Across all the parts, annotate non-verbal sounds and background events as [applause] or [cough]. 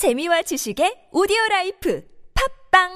재미와 지식의 오디오 라이프 팝빵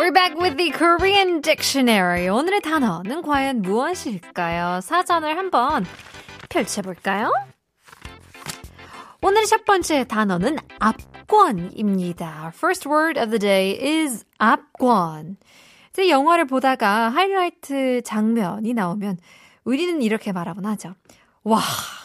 We're back with the Korean dictionary. 오늘의 단어는 과연 무엇일까요? 사전을 한번 펼쳐볼까요? 오늘의 첫 번째 단어는 압권입니다. First word of the day is 압권. 제 영화를 보다가 하이라이트 장면이 나오면 우리는 이렇게 말하곤 하죠. 와,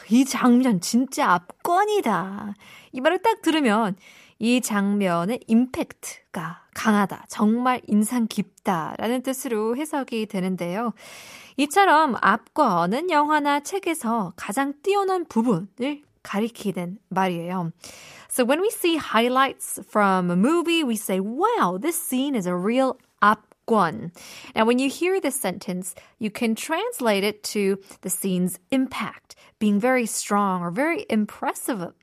이 장면 진짜 압권이다. 이 말을 딱 들으면 이 장면의 임팩트가 강하다, 정말 인상 깊다 라는 뜻으로 해석이 되는데요. 이처럼 압권은 영화나 책에서 가장 뛰어난 부분을 가리키는 말이에요. So when we see highlights from a movie, we say, wow, this scene is a real 압권. Now, when you hear this sentence, you can translate it to the scene's impact, being very strong or very impressive.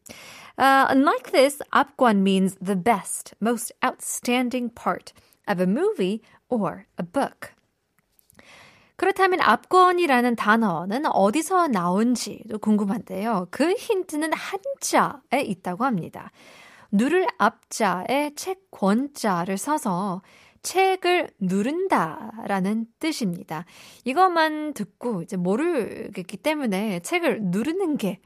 Uh, unlike this, 압권 means the best, most outstanding part of a movie or a book. 그렇다면 압권이라는 단어는 어디서 나온지도 궁금한데요. 그 힌트는 한자에 있다고 합니다. 누를 앞자에 채권자를 써서 책을 누른다라는 뜻입니다. 이것만 듣고 이제 모르겠기 때문에 책을 누르는 게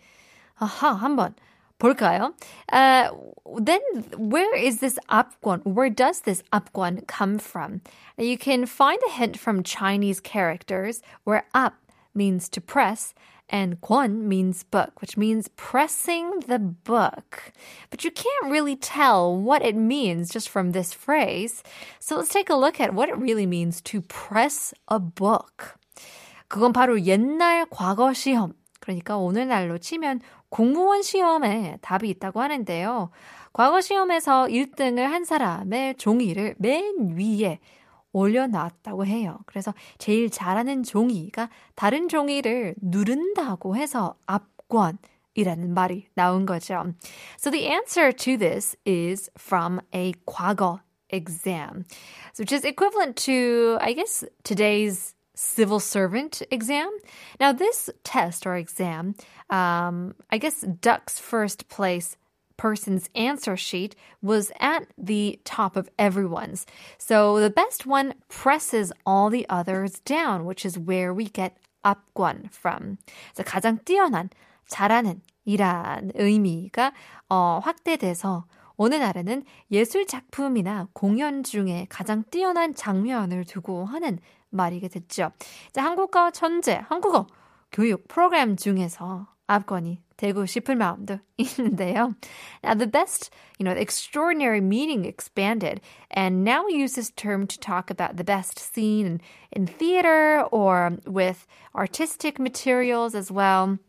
아하 한번 볼까요? Uh, then where is this 압권? Where does this 압권 come from? You can find a hint from Chinese characters where 압 means to press and 권 means book, which means pressing the book. But you can't really tell what it means just from this phrase. So let's take a look at what it really means to press a book. 그건 바로 옛날 과거 시험. 그러니까 오늘날로 치면 공무원 시험에 답이 있다고 하는데요. 과거 시험에서 1등을 한 사람의 종이를 맨 위에 올려놨다고 해요. 그래서 제일 잘하는 종이가 다른 종이를 누른다고 해서 압권 이라는 말이 나온 거죠. So the answer to this is from a 과거 exam, which is equivalent to, I guess, today's civil servant exam. Now, this test or exam, um, I guess Duck's first place person's answer sheet was at the top of everyone's. So the best one presses all the others down, which is where we get 압권 from. So 가장 뛰어난, 잘하는 이란 의미가 어, 확대돼서 오늘날에는 예술 작품이나 공연 중에 가장 뛰어난 장면을 두고 하는 말이게 됐죠. 자, 한국어 천재, 한국어 교육 프로그램 중에서 압권이 되고 싶을 마음도 [laughs] 있는데요. Now, the best, you know, the extraordinary meaning expanded, and now we use this term to talk about the best scene in, in theater or with artistic materials as well.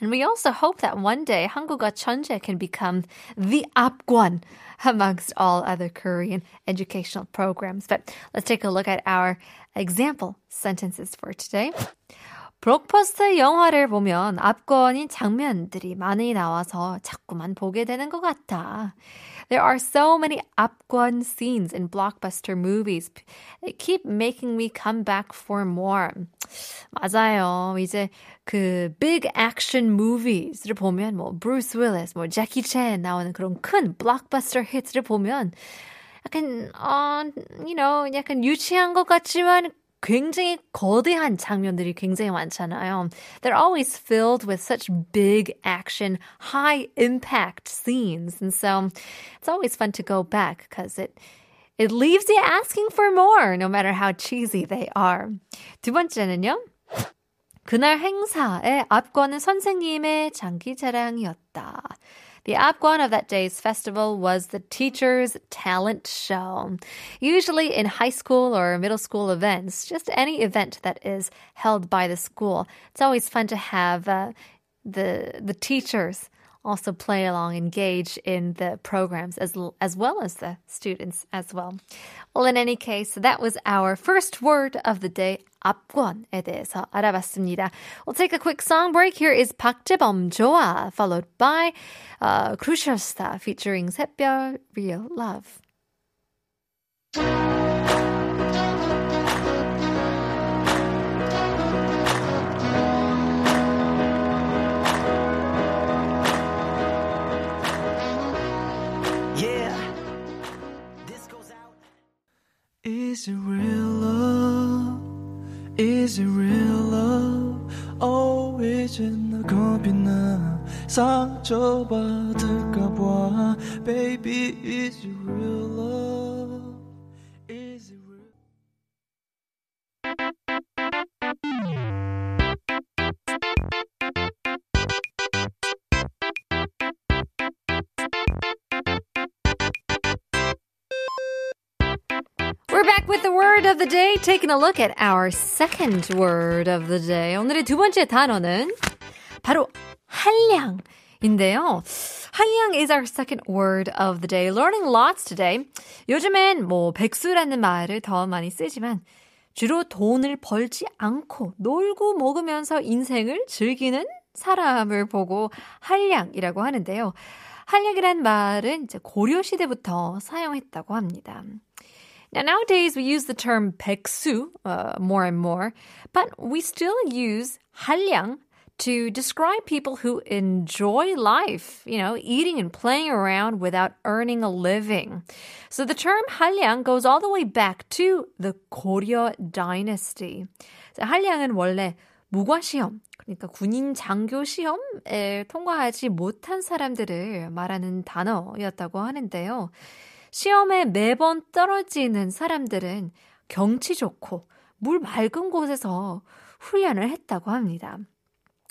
And we also hope that one day 한국어 천재 can become the 압권 amongst all other Korean educational programs. But let's take a look at our example sentences for today. 블록버스터 영화를 보면 압권인 장면들이 많이 나와서 자꾸만 보게 되는 것 같아. There are so many 압권 scenes in blockbuster movies. They keep making me come back for more. 맞아요. 이제 그 big action movies를 보면 뭐 브루스 윌리스, 뭐 제키 챈 나오는 그런 큰 blockbuster hits를 보면 약간 어, uh, you know, 약간 유치한 것 같지만 굉장히 거대한 장면들이 굉장히 많잖아요. They're always filled with such big action, high impact scenes. And so it's always fun to go back because it it leaves you asking for more no matter how cheesy they are. 두 번째는요. 그날 행사의 압권은 선생님의 장기 자랑이었다. The 압권 of that day's festival was the teacher's talent show. Usually in high school or middle school events, just any event that is held by the school. It's always fun to have uh, the the teachers also play along, engage in the programs as as well as the students as well. Well, in any case, that was our first word of the day. 압권에 대해서 알아봤습니다. We'll take a quick song break. Here is 박재범 좋아, followed by uh, Crucial Star featuring 샛별 Real Love. Is it real love? Is it real love? Oh, 이제 나 겁이 나 상처받을까봐 Baby, is it real love? We're back with the word of the day, taking a look at our second word of the day. 오늘의 두 번째 단어는 바로 한량인데요. 한량 is our second word of the day. Learning lots today. 요즘엔 뭐 백수라는 말을 더 많이 쓰지만 주로 돈을 벌지 않고 놀고 먹으면서 인생을 즐기는 사람을 보고 한량이라고 하는데요. 한량이란 말은 이제 고려 시대부터 사용했다고 합니다. Now, nowadays we use the term 백수 uh, more and more, but we still use 한량 to describe people who enjoy life, you know, eating and playing around without earning a living. So the term 한량 goes all the way back to the 고려 dynasty. So 한량은 원래 무과시험, 그러니까 군인 장교 시험에 통과하지 못한 사람들을 말하는 단어였다고 하는데요. 시험에 매번 떨어지는 사람들은 경치 좋고 물 맑은 곳에서 훈련을 했다고 합니다.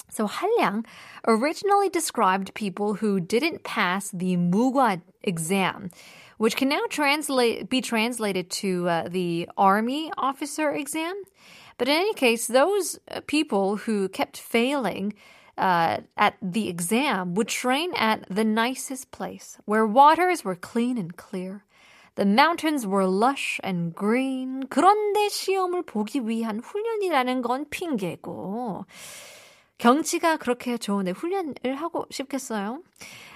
So 한량 originally described people who didn't pass the 무과 exam, which can now translate be translated to uh, the army officer exam. But in any case, those uh, people who kept failing uh, at the exam would train at the nicest place where waters were clean and clear. The mountains were lush and green. 그런데 시험을 보기 위한 훈련이라는 건 핑계고. 경치가 그렇게 좋은데 훈련을 하고 싶겠어요?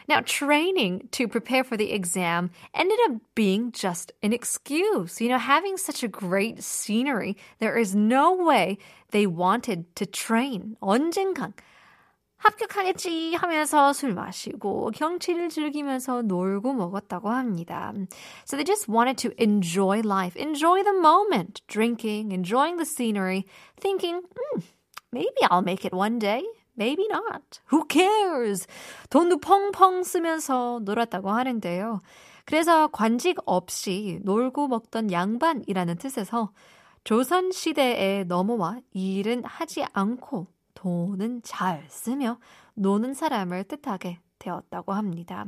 Now, training to prepare for the exam ended up being just an excuse. You know, having such a great scenery, there is no way they wanted to train. 언젠간 합격하겠지 하면서 술 마시고 경치를 즐기면서 놀고 먹었다고 합니다. So they just wanted to enjoy life, enjoy the moment, drinking, enjoying the scenery, thinking, hmm, maybe I'll make it one day. Maybe not. Who cares? 돈도 펑펑 쓰면서 놀았다고 하는데요. 그래서 관직 없이 놀고 먹던 양반이라는 뜻에서 조선 시대에 넘어와 일은 하지 않고 돈은 잘 쓰며 노는 사람을 뜻하게 되었다고 합니다.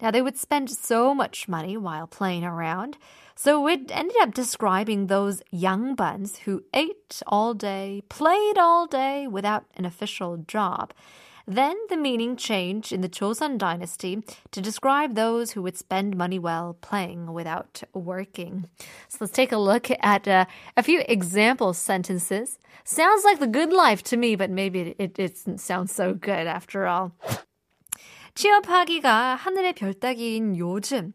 Now they would spend so much money while playing around, so it ended up describing those yangbans who ate all day, played all day without an official job. Then the meaning changed in the Joseon dynasty to describe those who would spend money well playing without working. So let's take a look at uh, a few example sentences. Sounds like the good life to me, but maybe it, it, it doesn't sound so good after all. 취업하기가 하늘의 별 따기인 요즘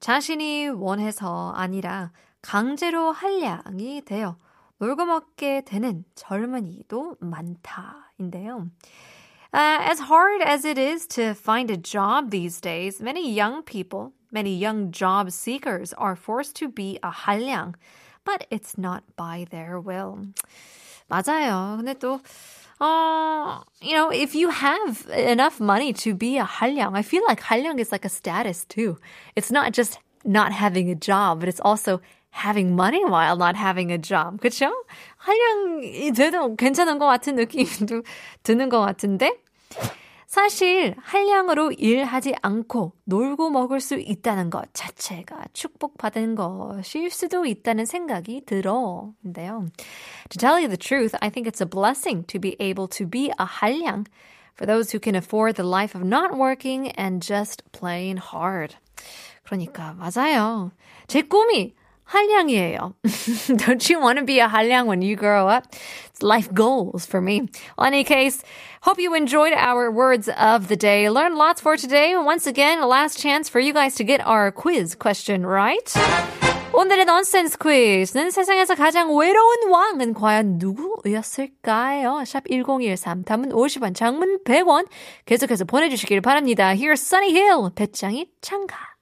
자신이 원해서 아니라 강제로 한량이 되어 놀고 먹게 되는 젊은이도 많다인데요. Uh, as hard as it is to find a job these days, many young people, many young job seekers are forced to be a 한량, but it's not by their will. 맞아요. 근데 또, uh, you know, if you have enough money to be a 한량, I feel like 한량 is like a status too. It's not just not having a job, but it's also having money while not having a job. 그쵸? 한량이 돼도 괜찮은 것 같은 느낌도 [laughs] 드는 것 같은데? 사실 한량으로 일하지 않고 놀고 먹을 수 있다는 것 자체가 축복받은 것일 수도 있다는 생각이 들어. 인데요. To tell you the truth, I think it's a blessing to be able to be a 한량 for those who can afford the life of not working and just playing hard. 그러니까 맞아요. 제 꿈이 한량이에요. [laughs] Don't you want to be a 한량 when you grow up? It's life goals for me. Well, any case, hope you enjoyed our words of the day. Learned lots for today. Once again, a last chance for you guys to get our quiz question right. 오늘의 nonsense quiz는 세상에서 가장 외로운 왕은 과연 누구였을까요? 샵 1013, 담은 50원, 장문 100원. 계속해서 보내주시길 바랍니다. Here's Sunny Hill, 베짱이 찬가.